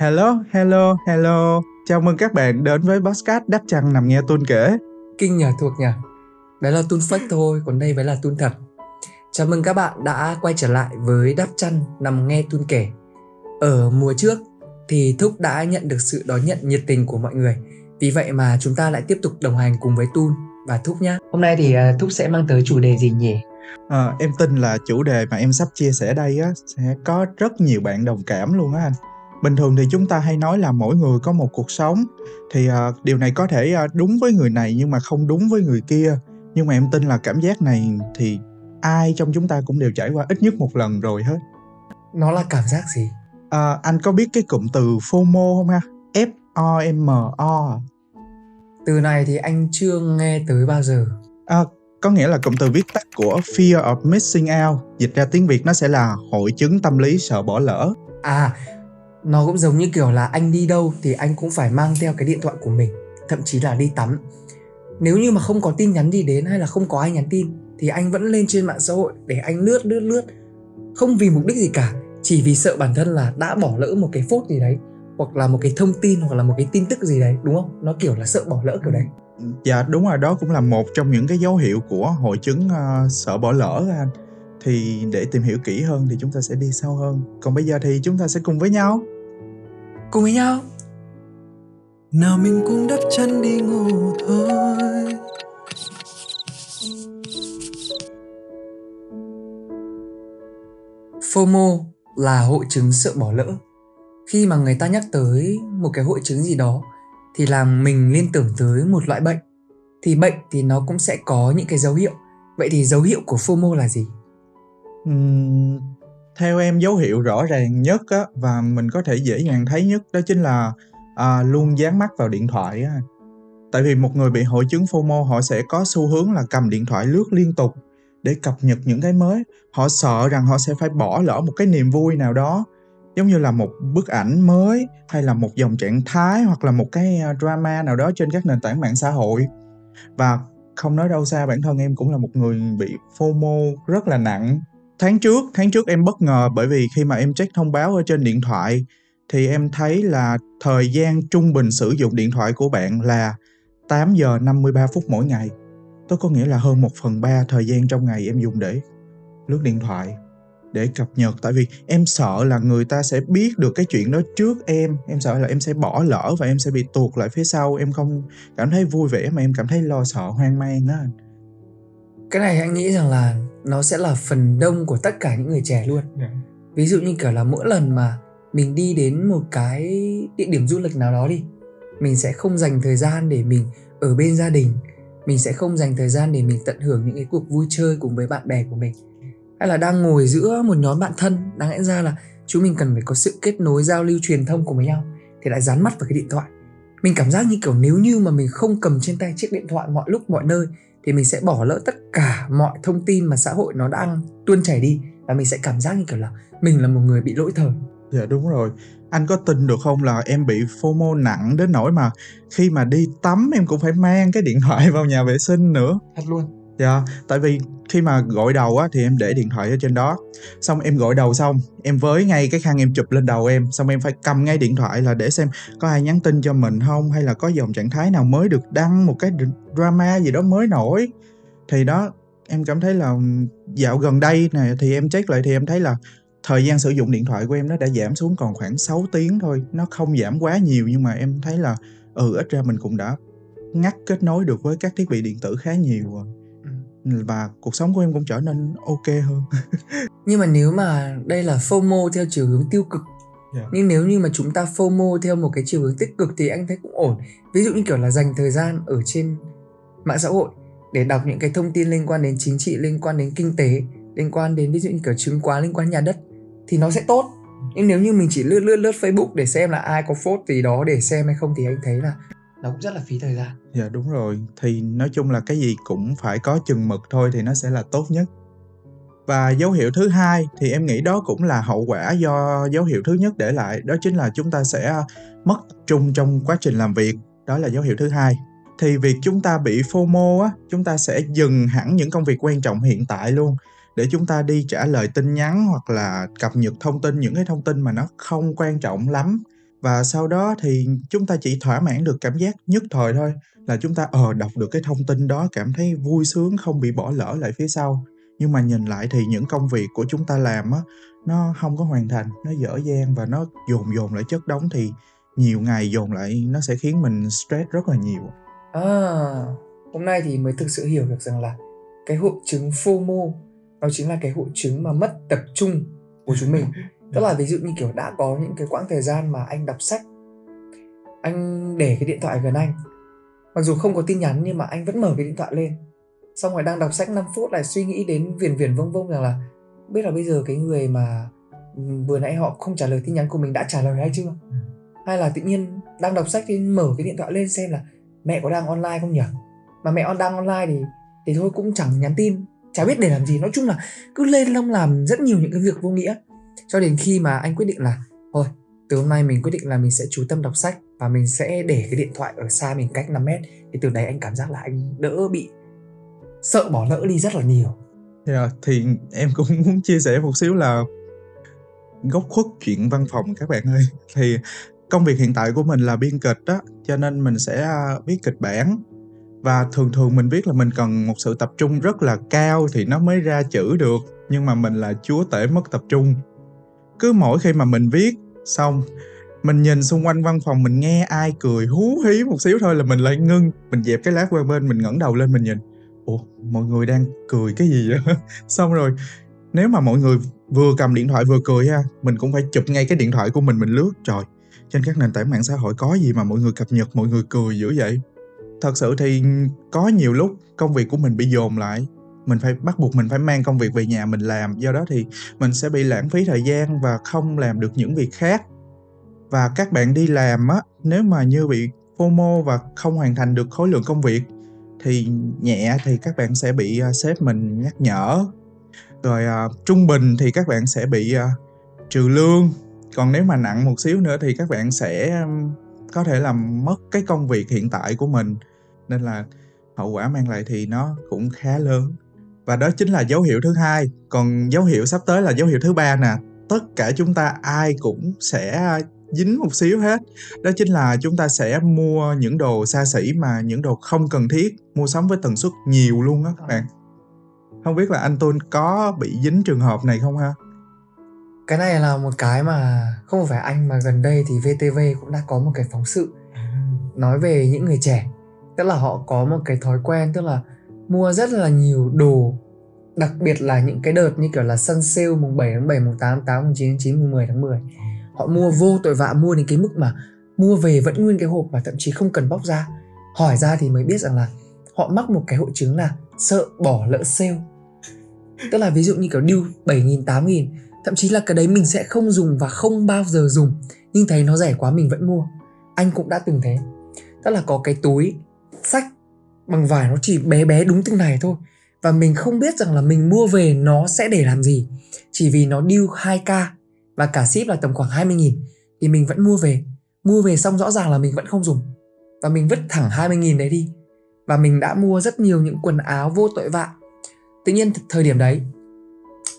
Hello, hello, hello. Chào mừng các bạn đến với podcast Đắp Chăn Nằm Nghe Tuôn Kể. Kinh nhờ thuộc nhờ. Đấy là Tun fake thôi, còn đây mới là Tun thật. Chào mừng các bạn đã quay trở lại với Đắp Chăn Nằm Nghe Tun Kể. Ở mùa trước thì Thúc đã nhận được sự đón nhận nhiệt tình của mọi người. Vì vậy mà chúng ta lại tiếp tục đồng hành cùng với Tun và Thúc nhé. Hôm nay thì à, Thúc sẽ mang tới chủ đề gì nhỉ? À, em tin là chủ đề mà em sắp chia sẻ đây á sẽ có rất nhiều bạn đồng cảm luôn á anh. Bình thường thì chúng ta hay nói là mỗi người có một cuộc sống thì uh, điều này có thể uh, đúng với người này nhưng mà không đúng với người kia. Nhưng mà em tin là cảm giác này thì ai trong chúng ta cũng đều trải qua ít nhất một lần rồi hết. Nó là cảm giác gì? À, anh có biết cái cụm từ FOMO không ha? F O M O. Từ này thì anh chưa nghe tới bao giờ. À, có nghĩa là cụm từ viết tắt của Fear of Missing Out. Dịch ra tiếng Việt nó sẽ là hội chứng tâm lý sợ bỏ lỡ. À, nó cũng giống như kiểu là anh đi đâu thì anh cũng phải mang theo cái điện thoại của mình, thậm chí là đi tắm. Nếu như mà không có tin nhắn gì đến hay là không có ai nhắn tin thì anh vẫn lên trên mạng xã hội để anh lướt lướt lướt. Không vì mục đích gì cả, chỉ vì sợ bản thân là đã bỏ lỡ một cái phốt gì đấy hoặc là một cái thông tin hoặc là một cái tin tức gì đấy đúng không nó kiểu là sợ bỏ lỡ kiểu đấy ừ, dạ đúng rồi đó cũng là một trong những cái dấu hiệu của hội chứng uh, sợ bỏ lỡ anh thì để tìm hiểu kỹ hơn thì chúng ta sẽ đi sâu hơn. Còn bây giờ thì chúng ta sẽ cùng với nhau. Cùng với nhau. Nào mình cũng đắp chân đi ngủ thôi. FOMO là hội chứng sợ bỏ lỡ. Khi mà người ta nhắc tới một cái hội chứng gì đó thì làm mình liên tưởng tới một loại bệnh. Thì bệnh thì nó cũng sẽ có những cái dấu hiệu. Vậy thì dấu hiệu của FOMO là gì theo em dấu hiệu rõ ràng nhất á, và mình có thể dễ dàng thấy nhất đó chính là à, luôn dán mắt vào điện thoại á. tại vì một người bị hội chứng FOMO họ sẽ có xu hướng là cầm điện thoại lướt liên tục để cập nhật những cái mới. Họ sợ rằng họ sẽ phải bỏ lỡ một cái niềm vui nào đó giống như là một bức ảnh mới hay là một dòng trạng thái hoặc là một cái à, drama nào đó trên các nền tảng mạng xã hội. Và không nói đâu xa bản thân em cũng là một người bị FOMO rất là nặng tháng trước tháng trước em bất ngờ bởi vì khi mà em check thông báo ở trên điện thoại thì em thấy là thời gian trung bình sử dụng điện thoại của bạn là 8 giờ 53 phút mỗi ngày. tôi có nghĩa là hơn 1 phần 3 thời gian trong ngày em dùng để lướt điện thoại, để cập nhật. Tại vì em sợ là người ta sẽ biết được cái chuyện đó trước em. Em sợ là em sẽ bỏ lỡ và em sẽ bị tuột lại phía sau. Em không cảm thấy vui vẻ mà em cảm thấy lo sợ, hoang mang đó cái này anh nghĩ rằng là nó sẽ là phần đông của tất cả những người trẻ luôn yeah. Dạ. ví dụ như kiểu là mỗi lần mà mình đi đến một cái địa điểm du lịch nào đó đi mình sẽ không dành thời gian để mình ở bên gia đình mình sẽ không dành thời gian để mình tận hưởng những cái cuộc vui chơi cùng với bạn bè của mình hay là đang ngồi giữa một nhóm bạn thân đáng lẽ ra là chúng mình cần phải có sự kết nối giao lưu truyền thông cùng với nhau thì lại dán mắt vào cái điện thoại mình cảm giác như kiểu nếu như mà mình không cầm trên tay chiếc điện thoại mọi lúc mọi nơi thì mình sẽ bỏ lỡ tất cả mọi thông tin mà xã hội nó đang tuôn chảy đi. Và mình sẽ cảm giác như kiểu là mình là một người bị lỗi thời. Dạ đúng rồi. Anh có tin được không là em bị FOMO nặng đến nỗi mà khi mà đi tắm em cũng phải mang cái điện thoại vào nhà vệ sinh nữa? Thật luôn Dạ, tại vì khi mà gội đầu á thì em để điện thoại ở trên đó. Xong em gội đầu xong, em với ngay cái khăn em chụp lên đầu em, xong em phải cầm ngay điện thoại là để xem có ai nhắn tin cho mình không hay là có dòng trạng thái nào mới được đăng một cái drama gì đó mới nổi. Thì đó em cảm thấy là ừ, dạo gần đây này thì em check lại thì em thấy là thời gian sử dụng điện thoại của em nó đã giảm xuống còn khoảng 6 tiếng thôi, nó không giảm quá nhiều nhưng mà em thấy là ừ ít ra mình cũng đã ngắt kết nối được với các thiết bị điện tử khá nhiều rồi và cuộc sống của em cũng trở nên ok hơn nhưng mà nếu mà đây là FOMO theo chiều hướng tiêu cực yeah. Dạ. nhưng nếu như mà chúng ta FOMO theo một cái chiều hướng tích cực thì anh thấy cũng ổn ví dụ như kiểu là dành thời gian ở trên mạng xã hội để đọc những cái thông tin liên quan đến chính trị liên quan đến kinh tế liên quan đến ví dụ như kiểu chứng khoán liên quan nhà đất thì nó sẽ tốt nhưng nếu như mình chỉ lướt lướt lướt Facebook để xem là ai có phốt gì đó để xem hay không thì anh thấy là nó cũng rất là phí thời gian. Dạ đúng rồi. Thì nói chung là cái gì cũng phải có chừng mực thôi thì nó sẽ là tốt nhất. Và dấu hiệu thứ hai thì em nghĩ đó cũng là hậu quả do dấu hiệu thứ nhất để lại, đó chính là chúng ta sẽ mất tập trung trong quá trình làm việc. Đó là dấu hiệu thứ hai. Thì việc chúng ta bị FOMO á, chúng ta sẽ dừng hẳn những công việc quan trọng hiện tại luôn để chúng ta đi trả lời tin nhắn hoặc là cập nhật thông tin, những cái thông tin mà nó không quan trọng lắm và sau đó thì chúng ta chỉ thỏa mãn được cảm giác nhất thời thôi, là chúng ta, ờ, đọc được cái thông tin đó cảm thấy vui sướng, không bị bỏ lỡ lại phía sau. Nhưng mà nhìn lại thì những công việc của chúng ta làm á, nó hông có hoàn thành, nó dở dang và nó dồn dồn lại chất đống thì nhiều ngày dồn lại nó sẽ khiến mình stress rất là nhiều. À, hôm nay thì mới thực sự hiểu được rằng là cái hội chứng FOMO nó chính là cái hội chứng mà mất tập trung của chúng mình. Tức là ví dụ như, kiểu, đã có những cái quãng thời gian mà anh đọc sách, anh để cái điện thoại gần anh, mặc dù không có tin nhắn nhưng mà anh vẫn mở cái điện thoại lên, xong rồi đang đọc sách 5 phút lại suy nghĩ đến viển viển vông vông rằng là biết là bây giờ cái người mà, ừm, vừa nãy họ không trả lời tin nhắn của mình đã trả lời hay chưa? Hay là tự nhiên đang đọc sách thì mở cái điện thoại lên xem là mẹ có đang online không nhỉ? Mà mẹ đang online thì thì thôi cũng chẳng nhắn tin, chả biết để làm gì, nói chung là cứ lên lông làm rất nhiều những cái việc vô nghĩa. Cho đến khi mà anh quyết định là thôi, từ hôm nay mình quyết định là mình sẽ chú tâm đọc sách và mình sẽ để cái điện thoại ở xa mình cách 5 mét, thì từ đấy anh cảm giác là anh đỡ bị sợ bỏ lỡ đi rất là nhiều. Yeah, thì em cũng muốn chia sẻ một xíu là góc khuất chuyện văn phòng các bạn ơi. Thì công việc hiện tại của mình là biên kịch á, cho nên mình sẽ, à, viết kịch bản và thường thường mình viết là mình cần một sự tập trung rất là cao thì nó mới ra chữ được, nhưng mà mình là chúa tể mất tập trung. Cứ mỗi khi mà mình viết xong, mình nhìn xung quanh văn phòng mình nghe ai cười hú hí một xíu thôi là mình lại ngưng, mình dẹp cái lát qua bên, mình ngẩng đầu lên mình nhìn, ủa, mọi người đang cười cái gì vậy? Xong rồi nếu mà mọi người vừa cầm điện thoại vừa cười ha, mình cũng phải chụp ngay cái điện thoại của mình mình lướt, trời, trên các nền tảng mạng xã hội có gì mà mọi người cập nhật mọi người cười dữ vậy? Thật sự thì có nhiều lúc công việc của mình bị dồn lại, mình phải bắt buộc mình phải mang công việc về nhà mình làm, do đó thì mình sẽ bị lãng phí thời gian và không làm được những việc khác. Và các bạn đi làm á, nếu mà như bị FOMO và không hoàn thành được khối lượng công việc thì nhẹ thì các bạn sẽ bị, uh, sếp mình nhắc nhở, rồi, uh, trung bình thì các bạn sẽ bị, uh, trừ lương, còn nếu mà nặng một xíu nữa thì các bạn sẽ, um, có thể làm mất cái công việc hiện tại của mình, nên là hậu quả mang lại thì nó cũng khá lớn. Và đó chính là dấu hiệu thứ hai, còn dấu hiệu sắp tới là dấu hiệu thứ ba nè, tất cả chúng ta ai cũng sẽ, dính một xíu hết, đó chính là chúng ta sẽ mua những đồ xa xỉ mà những đồ không cần thiết, mua sắm với tần suất nhiều luôn á các bạn. Hông biết là anh Tôn có bị dính trường hợp này không ha? Cái này là một cái mà không phải anh mà gần đây thì VTV cũng đã có một cái phóng sự nói về những người trẻ. Tức là họ có một cái thói quen tức là mua rất là nhiều đồ, đặc biệt là những cái đợt như kiểu là săn sale mùng 7 tháng 7, mùng 8 tháng 8, mùng 9 tháng 9, mùng 10 tháng 10. Họ mua vô tội vạ, mua đến cái mức mà mua về vẫn nguyên cái hộp và thậm chí không cần bóc ra. Hỏi ra thì mới biết rằng là họ mắc một cái hội chứng là sợ bỏ lỡ sale. Tức là ví dụ như kiểu deal 7.000, 8.000, thậm chí là cái đấy mình sẽ không dùng và không bao giờ dùng, nhưng thấy nó rẻ quá mình vẫn mua. Anh cũng đã từng thế. Tức là có cái túi xách bằng vải nó chỉ bé bé đúng từng này thôi và mình không biết rằng là mình mua về nó sẽ để làm gì. Chỉ vì nó deal 2k và cả ship là tầm khoảng 20 nghìn thì mình vẫn mua về. Mua về xong rõ ràng là mình vẫn không dùng và mình vứt thẳng 20 nghìn đấy đi. Và mình đã mua rất nhiều những quần áo vô tội vạ. Tự nhiên thời điểm đấy,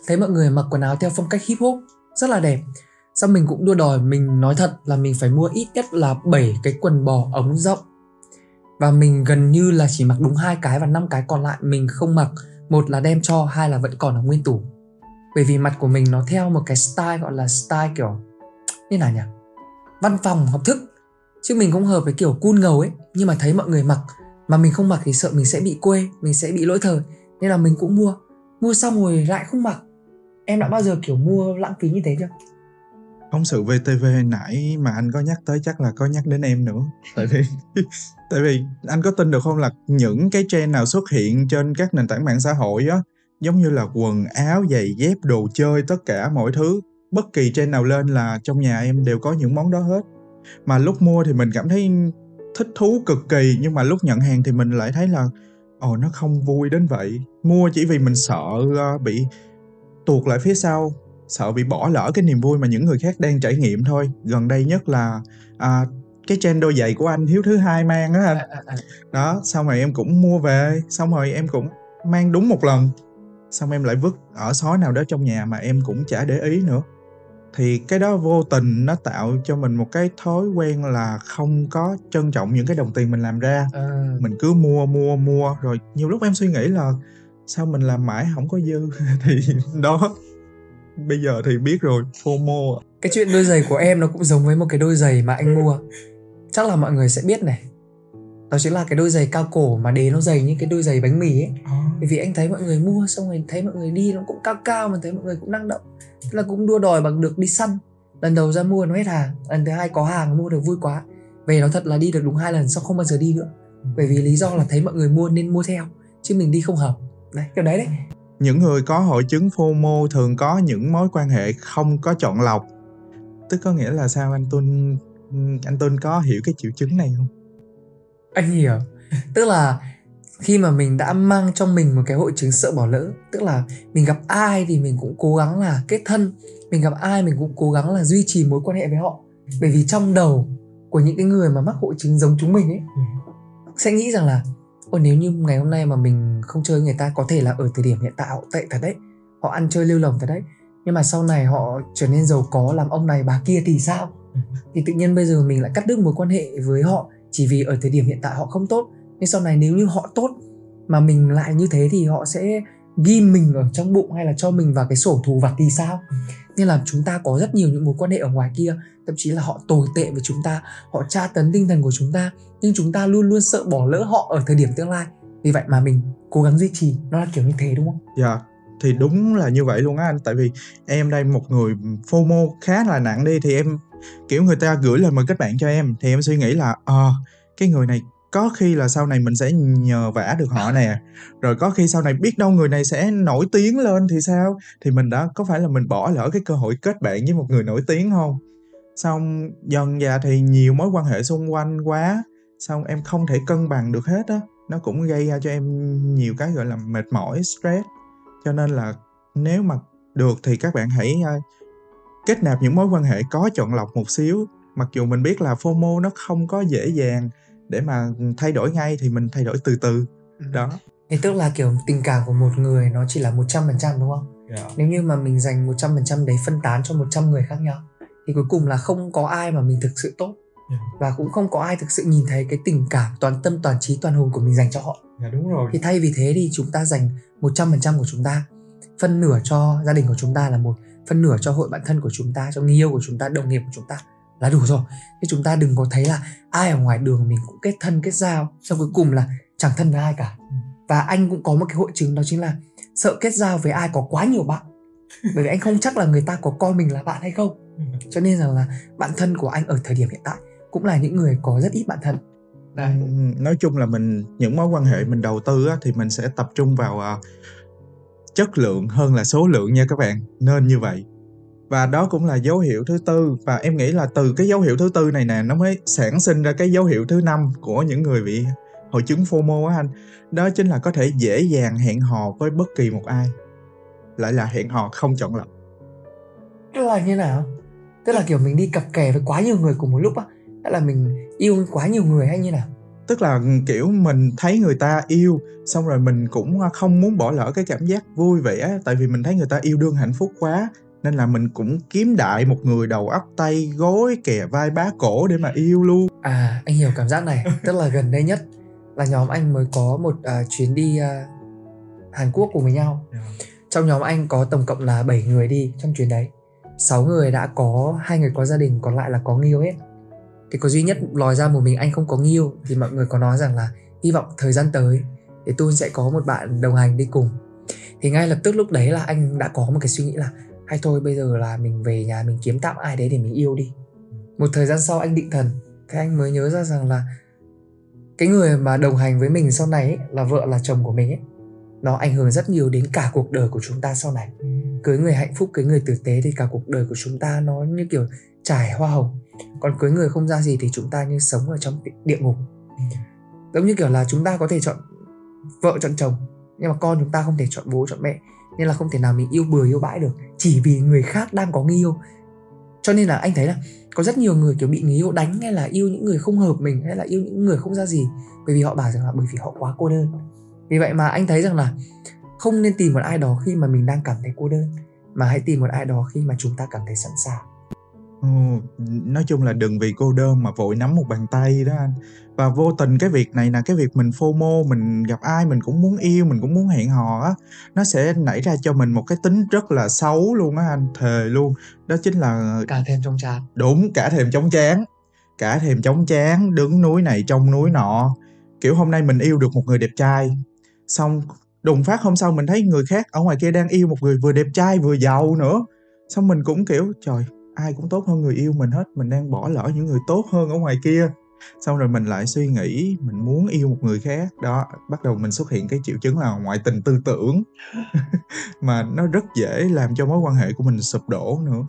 thấy mọi người mặc quần áo theo phong cách hip hop rất là đẹp. Xong mình cũng đua đòi, mình nói thật là mình phải mua ít nhất là 7 cái quần bò ống rộng và mình gần như là chỉ mặc đúng hai cái và năm cái còn lại mình không mặc. Một là đem cho, hai là vẫn còn ở nguyên tủ. Bởi vì mặt của mình nó theo một cái style gọi là style kiểu, như nào nhỉ? Văn phòng học thức. Chứ mình cũng hợp với kiểu cool ngầu ấy. Nhưng mà thấy mọi người mặc, mà mình không mặc thì sợ mình sẽ bị quê, mình sẽ bị lỗi thời. Nên là mình cũng mua. Mua xong rồi lại không mặc. Em đã bao giờ kiểu mua lãng phí như thế chưa? Phóng sự VTV nãy mà anh có nhắc tới chắc là có nhắc đến em nữa. Tại vì tại vì anh có tin được không là những cái trend nào xuất hiện trên các nền tảng mạng xã hội á, giống như là quần áo, giày dép, đồ chơi, tất cả mọi thứ, bất kỳ trend nào lên là trong nhà em đều có những món đó hết. Mà lúc mua thì mình cảm thấy thích thú cực kỳ, nhưng mà lúc nhận hàng thì mình lại thấy là ồ nó không vui đến vậy. Mua chỉ vì mình sợ, ơ, bị tuột lại phía sau, sợ bị bỏ lỡ cái niềm vui mà những người khác đang trải nghiệm thôi. Gần đây nhất là, à, cái trend đôi giày của anh Hiếu thứ hai mang á anh. À, à, à. Đó, xong rồi em cũng mua về, xong rồi em cũng mang đúng một lần, xong em lại vứt ở xó nào đó trong nhà mà em cũng chả để ý nữa. thì cái đó vô tình nó tạo cho mình một cái thói quen là không có trân trọng những cái đồng tiền mình làm ra à, mình cứ mua mua mua rồi nhiều lúc em suy nghĩ là sao mình làm mãi không có dư thì đó bây giờ thì biết rồi FOMO cái chuyện đôi giày của em nó cũng giống với một cái đôi giày mà anh mua. Chắc là mọi người sẽ biết này. Đó chính là cái đôi giày cao cổ mà đế nó dày như cái đôi giày bánh mì ấy. Bởi vì anh thấy mọi người mua xong rồi thấy mọi người đi nó cũng cao cao mà thấy mọi người cũng năng động. Thế là cũng đua đòi bằng được đi săn. Lần đầu ra mua nó hết hàng lần thứ hai có hàng mua được vui quá. Về nó thật là đi được đúng hai lần xong không bao giờ đi nữa. Bởi vì lý do là thấy mọi người mua nên mua theo chứ mình đi không hợp. Đấy kiểu đấy đấy những người có hội chứng FOMO thường có những mối quan hệ không có chọn lọc. Tức có nghĩa là sao? Anh Tuân anh Tuân có hiểu cái triệu chứng này không? Anh hiểu. Tức là khi mà mình đã mang trong mình một cái hội chứng sợ bỏ lỡ tức là mình gặp ai thì mình cũng cố gắng là kết thân. Mình gặp ai mình cũng cố gắng là duy trì mối quan hệ với họ. Bởi vì trong đầu của những cái người mà mắc hội chứng giống chúng mình ấy sẽ nghĩ rằng là ôi nếu như ngày hôm nay mà mình không chơi người ta có thể là ở thời điểm hiện tại họ tệ thật đấy. Họ ăn chơi lưu lồng thật đấy. Nhưng mà sau này họ trở nên giàu có làm ông này bà kia thì sao? Thì tự nhiên bây giờ mình lại cắt đứt mối quan hệ với họ. Chỉ vì ở thời điểm hiện tại họ không tốt. Nhưng sau này nếu như họ tốt mà mình lại như thế thì họ sẽ ghi mình ở trong bụng hay là cho mình vào cái sổ thù vặt thì sao? Nên là chúng ta có rất nhiều những mối quan hệ ở ngoài kia, thậm chí là họ tồi tệ với chúng ta, họ tra tấn tinh thần của chúng ta, nhưng chúng ta luôn luôn sợ bỏ lỡ họ ở thời điểm tương lai. Vì vậy mà mình cố gắng duy trì, nó là kiểu như thế, đúng không? Dạ thì đúng là như vậy luôn á anh. Tại vì em đây một người FOMO khá là nặng đi, thì em, kiểu, người ta gửi lời mời kết bạn cho em, thì em suy nghĩ là ờ cái người này có khi là sau này mình sẽ nhờ vả được họ nè. Rồi có khi sau này biết đâu người này sẽ nổi tiếng lên thì sao? Thì mình đã, có phải là mình bỏ lỡ cái cơ hội kết bạn với một người nổi tiếng không? Xong dần dà thì nhiều mối quan hệ xung quanh quá, xong em không thể cân bằng được hết á. Nó cũng gây ra cho em nhiều cái gọi là mệt mỏi, stress. Cho nên là nếu mà được thì các bạn hãy kết nạp những mối quan hệ có chọn lọc một xíu. Mặc dù mình biết là FOMO nó không có dễ dàng để mà thay đổi ngay thì mình thay đổi từ từ đó thì tức là kiểu tình cảm của một người nó chỉ là 100% đúng không? yeah. Nếu như mà mình dành 100% đấy phân tán cho 100 người khác nhau thì cuối cùng là không có ai mà mình thực sự tốt Yeah. và cũng không có ai thực sự nhìn thấy cái tình cảm toàn tâm toàn trí toàn hồn của mình dành cho họ. dạ đúng rồi Thì thay vì thế thì chúng ta dành 100% của chúng ta phân nửa cho gia đình của chúng ta là một phân nửa cho hội bạn thân của chúng ta cho người yêu của chúng ta đồng nghiệp của chúng ta là đủ rồi. Chứ chúng ta đừng có thấy là ai ở ngoài đường mình cũng kết thân kết giao xong cuối cùng là chẳng thân với ai cả. Và anh cũng có một cái hội chứng đó chính là sợ kết giao với ai có quá nhiều bạn. Bởi vì anh không chắc là người ta có coi mình là bạn hay không. Cho nên rằng là bạn thân của anh ở thời điểm hiện tại cũng là những người có rất ít bạn thân. Ừm, nói chung là mình những mối quan hệ mình đầu tư á, thì mình sẽ tập trung vào à, chất lượng hơn là số lượng nha các bạn. Nên như vậy và đó cũng là dấu hiệu thứ tư. Và em nghĩ là từ cái dấu hiệu thứ tư này nè nó mới sản sinh ra cái dấu hiệu thứ năm của những người bị hội chứng FOMO á anh. Đó chính là có thể dễ dàng hẹn hò với bất kỳ một ai. Lại là hẹn hò không chọn lọc. Tức là như nào? Tức là kiểu mình đi cặp kè với quá nhiều người cùng một lúc á? Hay là mình yêu quá nhiều người hay như nào? Tức là kiểu mình thấy người ta yêu xong rồi mình cũng không muốn bỏ lỡ cái cảm giác vui vẻ tại vì mình thấy người ta yêu đương hạnh phúc quá nên là mình cũng kiếm đại một người đầu óc tay gối kè vai bá cổ để mà yêu luôn. À anh hiểu cảm giác này. Tức là gần đây nhất là nhóm anh mới có một à, chuyến đi à, Hàn Quốc cùng với nhau. Trong nhóm anh có tổng cộng là 7 người đi trong chuyến đấy. 6 người đã có hai người có gia đình còn lại là có người yêu hết. Thì có duy nhất lòi ra một mình anh không có người yêu thì mọi người có nói rằng là hy vọng thời gian tới thì Tun sẽ có một bạn đồng hành đi cùng. Thì ngay lập tức lúc đấy là anh đã có một cái suy nghĩ là hay thôi bây giờ là mình về nhà mình kiếm tạm ai đấy để mình yêu đi. Một thời gian sau anh định thần thế anh mới nhớ ra rằng là cái người mà đồng hành với mình sau này ấy, là vợ là chồng của mình ấy. Nó ảnh hưởng rất nhiều đến cả cuộc đời của chúng ta sau này. Cưới người hạnh phúc cưới người tử tế thì cả cuộc đời của chúng ta nó như kiểu trải hoa hồng. Còn cưới người không ra gì thì chúng ta như sống ở trong địa ngục. Giống như kiểu là chúng ta có thể chọn vợ chọn chồng nhưng mà con chúng ta không thể chọn bố chọn mẹ nên là không thể nào mình yêu bừa yêu bãi được, chỉ vì người khác đang có người yêu. Cho nên là anh thấy là có rất nhiều người kiểu bị người yêu đánh hay là yêu những người không hợp mình hay là yêu những người không ra gì, bởi vì họ bảo rằng là bởi vì họ quá cô đơn. Vì vậy mà anh thấy rằng là không nên tìm một ai đó khi mà mình đang cảm thấy cô đơn, mà hãy tìm một ai đó khi mà chúng ta cảm thấy sẵn sàng. Ừ, nói chung là đừng vì cô đơn mà vội nắm một bàn tay đó anh. Và vô tình cái việc này là cái việc mình FOMO mình gặp ai mình cũng muốn yêu mình cũng muốn hẹn hò á nó sẽ nảy ra cho mình một cái tính rất là xấu luôn á anh thề luôn. Đó chính là cả thêm trong chán. Đúng cả thèm chóng chán. Cả thèm chóng chán đứng núi này trong núi nọ. Kiểu hôm nay mình yêu được một người đẹp trai. Xong đùng phát hôm sau mình thấy người khác ở ngoài kia đang yêu một người vừa đẹp trai vừa giàu nữa. Xong mình cũng kiểu trời ai cũng tốt hơn người yêu mình hết mình đang bỏ lỡ những người tốt hơn ở ngoài kia. Xong rồi mình lại suy nghĩ mình muốn yêu một người khác. Đó bắt đầu mình xuất hiện cái triệu chứng là ngoại tình tư tưởng. Mà nó rất dễ làm cho mối quan hệ của mình sụp đổ nữa.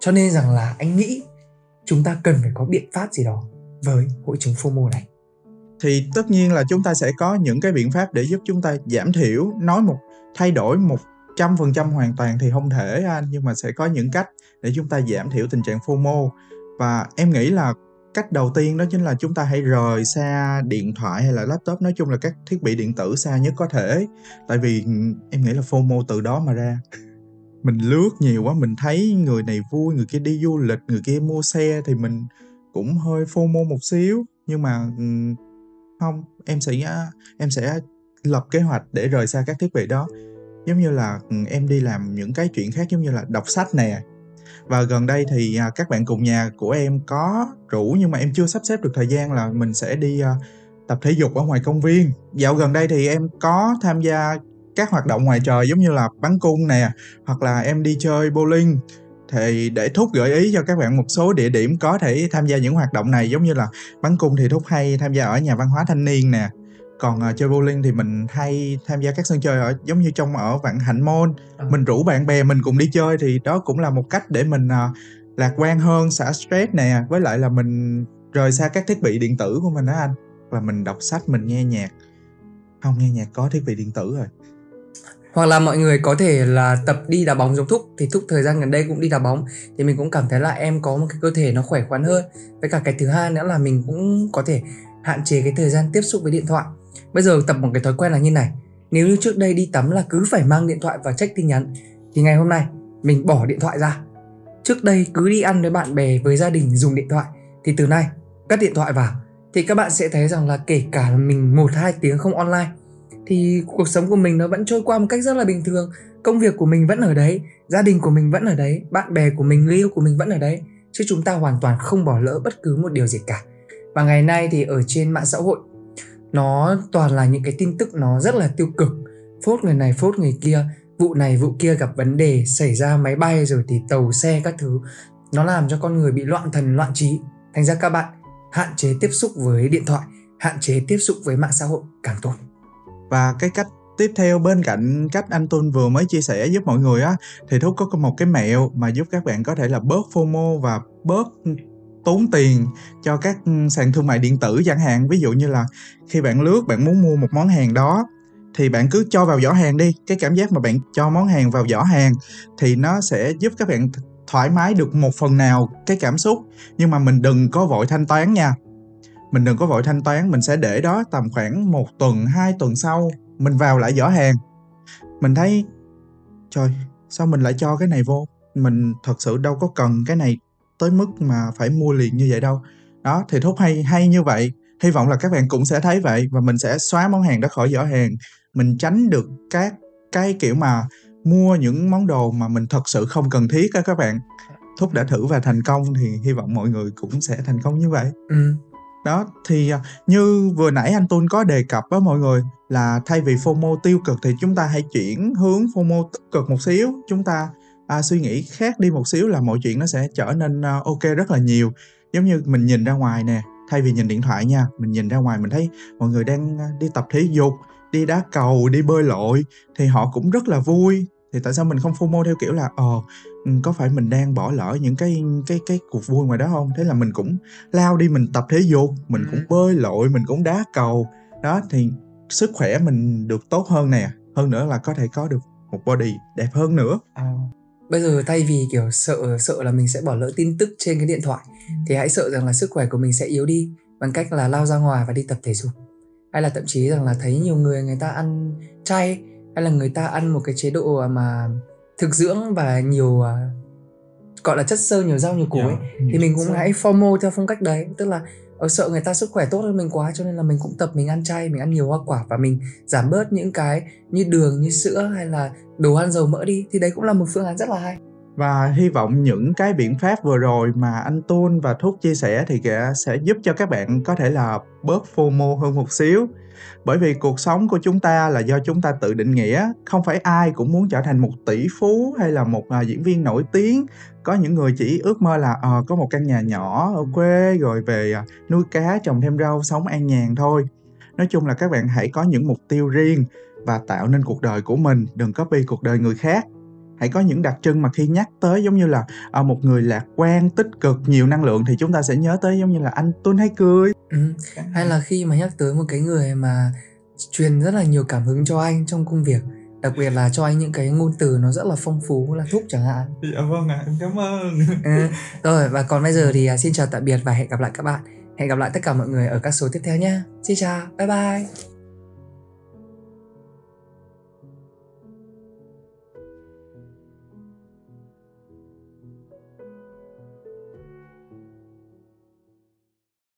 Cho nên rằng là anh nghĩ chúng ta cần phải có biện pháp gì đó với hội chứng FOMO này. Thì tất nhiên là chúng ta sẽ có những cái biện pháp để giúp chúng ta giảm thiểu nói một thay đổi một trăm phần trăm hoàn toàn thì không thể, anh, nhưng mà sẽ có những cách để chúng ta giảm thiểu tình trạng FOMO. Và em nghĩ là cách đầu tiên đó chính là chúng ta hãy rời xa điện thoại hay là laptop, nói chung là các thiết bị điện tử xa nhất có thể. Tại vì ừ, em nghĩ là FOMO từ đó mà ra. Mình lướt nhiều quá, mình thấy người này vui, người kia đi du lịch, người kia mua xe thì mình cũng hơi FOMO một xíu. Nhưng mà ừ, không, em sẽ em sẽ lập kế hoạch để rời xa các thiết bị đó giống như là ừ, em đi làm những cái chuyện khác giống như là đọc sách nè. Và gần đây thì à, các bạn cùng nhà của em có rủ nhưng mà em chưa sắp xếp được thời gian là mình sẽ đi à, tập thể dục ở ngoài công viên. Dạo gần đây thì em có tham gia các hoạt động ngoài trời giống như là bắn cung nè hoặc là em đi chơi bowling. Thì để thúc gợi ý cho các bạn một số địa điểm có thể tham gia những hoạt động này giống như là bắn cung thì thúc hay tham gia ở nhà văn hóa thanh niên nè còn uh, chơi bowling thì mình hay tham gia các sân chơi ở giống như trong ở vạn hạnh mall. À. mình rủ bạn bè mình cùng đi chơi thì đó cũng là một cách để mình uh, lạc quan hơn xả stress nè. Với lại là mình rời xa các thiết bị điện tử của mình đó anh. Và mình đọc sách mình nghe nhạc. Không nghe nhạc có thiết bị điện tử rồi. Hoặc là mọi người có thể là tập đi đá bóng giống thúc. Thì thúc thời gian gần đây cũng đi đá bóng. Thì mình cũng cảm thấy là em có một cái cơ thể nó khỏe khoắn hơn. Với cả cái thứ hai nữa là mình cũng có thể hạn chế cái thời gian tiếp xúc với điện thoại bây giờ tập một cái thói quen là như này. Nếu như trước đây đi tắm là cứ phải mang điện thoại và check tin nhắn, thì ngày hôm nay mình bỏ điện thoại ra. Trước đây cứ đi ăn với bạn bè, với gia đình dùng điện thoại, thì từ nay cắt điện thoại vào, thì các bạn sẽ thấy rằng là kể cả là mình một hai tiếng không online, thì cuộc sống của mình nó vẫn trôi qua một cách rất là bình thường. Công việc của mình vẫn ở đấy, gia đình của mình vẫn ở đấy, bạn bè của mình, người yêu của mình vẫn ở đấy, chứ chúng ta hoàn toàn không bỏ lỡ bất cứ một điều gì cả. Và ngày nay thì ở trên mạng xã hội nó toàn là những cái tin tức nó rất là tiêu cực. Phốt người này, phốt người kia. Vụ này, vụ kia gặp vấn đề, xảy ra máy bay rồi thì tàu xe các thứ. Nó làm cho con người bị loạn thần, loạn trí. Thành ra các bạn, hạn chế tiếp xúc với điện thoại, hạn chế tiếp xúc với mạng xã hội càng tốt. Và cái cách tiếp theo bên cạnh cách anh Tuân vừa mới chia sẻ giúp mọi người á, thì Thúc có một cái mẹo mà giúp các bạn có thể là bớt FOMO và bớt tốn tiền cho các ừ, sàn thương mại điện tử chẳng hạn. Ví dụ như là khi bạn lướt, bạn muốn mua một món hàng đó, thì bạn cứ cho vào giỏ hàng đi. Cái cảm giác mà bạn cho món hàng vào giỏ hàng thì nó sẽ giúp các bạn thoải mái được một phần nào cái cảm xúc. Nhưng mà mình đừng có vội thanh toán nha. Mình đừng có vội thanh toán, mình sẽ để đó tầm khoảng một tuần, hai tuần sau mình vào lại giỏ hàng. Mình thấy, trời, sao mình lại cho cái này vô? Mình thật sự đâu có cần cái này tới mức mà phải mua liền như vậy đâu. Đó thì thúc hay hay như vậy. Hy vọng là các bạn cũng sẽ thấy vậy và mình sẽ xóa món hàng đó khỏi giỏ hàng. Mình tránh được các cái kiểu mà mua những món đồ mà mình thật sự không cần thiết á các bạn. Thúc đã thử và thành công thì hy vọng mọi người cũng sẽ thành công như vậy. Ừ. đó thì à, như vừa nãy anh Tuân có đề cập với mọi người là thay vì FOMO tiêu cực thì chúng ta hãy chuyển hướng FOMO tích cực một xíu. Chúng ta à, suy nghĩ khác đi một xíu là mọi chuyện nó sẽ trở nên uh, ok rất là nhiều. Giống như mình nhìn ra ngoài nè thay vì nhìn điện thoại nha mình nhìn ra ngoài mình thấy mọi người đang đi tập thể dục đi đá cầu đi bơi lội thì họ cũng rất là vui. Thì tại sao mình không FOMO theo kiểu là ờ có phải mình đang bỏ lỡ những cái cái cái cuộc vui ngoài đó không? Thế là mình cũng lao đi mình tập thể dục mình cũng bơi lội mình cũng đá cầu. Đó thì sức khỏe mình được tốt hơn nè hơn nữa là có thể có được một body đẹp hơn nữa. À, bây giờ thay vì kiểu sợ sợ là mình sẽ bỏ lỡ tin tức trên cái điện thoại ừ. thì hãy sợ rằng là sức khỏe của mình sẽ yếu đi bằng cách là lao ra ngoài và đi tập thể dục. Hay là thậm chí rằng là thấy nhiều người người ta ăn chay hay là người ta ăn một cái chế độ mà thực dưỡng và nhiều à, gọi là chất xơ nhiều rau nhiều củ ấy thì mình cũng hãy FOMO theo phong cách đấy. Tức là Ờ, sợ người ta sức khỏe tốt hơn mình quá cho nên là mình cũng tập, mình ăn chay, mình ăn nhiều hoa quả và mình giảm bớt những cái như đường, như sữa hay là đồ ăn dầu mỡ đi. Thì đấy cũng là một phương án rất là hay và hy vọng những cái biện pháp vừa rồi mà anh Tôn và Thúc chia sẻ thì sẽ giúp cho các bạn có thể là bớt FOMO hơn một xíu. Bởi vì cuộc sống của chúng ta là do chúng ta tự định nghĩa, không phải ai cũng muốn trở thành một tỷ phú hay là một à, diễn viên nổi tiếng. Có những người chỉ ước mơ là à, có một căn nhà nhỏ ở quê rồi về à, nuôi cá, trồng thêm rau, sống an nhàn thôi. Nói chung là các bạn hãy có những mục tiêu riêng và tạo nên cuộc đời của mình, đừng copy cuộc đời người khác hãy có những đặc trưng mà khi nhắc tới giống như là à, một người lạc quan tích cực nhiều năng lượng thì chúng ta sẽ nhớ tới giống như là anh tuấn hay cười. Ừ. hay là khi mà nhắc tới một cái người mà truyền rất là nhiều cảm hứng cho anh trong công việc đặc biệt là cho anh những cái ngôn từ nó rất là phong phú là thúc chẳng hạn. Dạ vâng ạ em cảm ơn. Ừ. rồi và còn bây giờ thì à, xin chào tạm biệt và hẹn gặp lại các bạn. Hẹn gặp lại tất cả mọi người ở các số tiếp theo nhé xin chào bye bye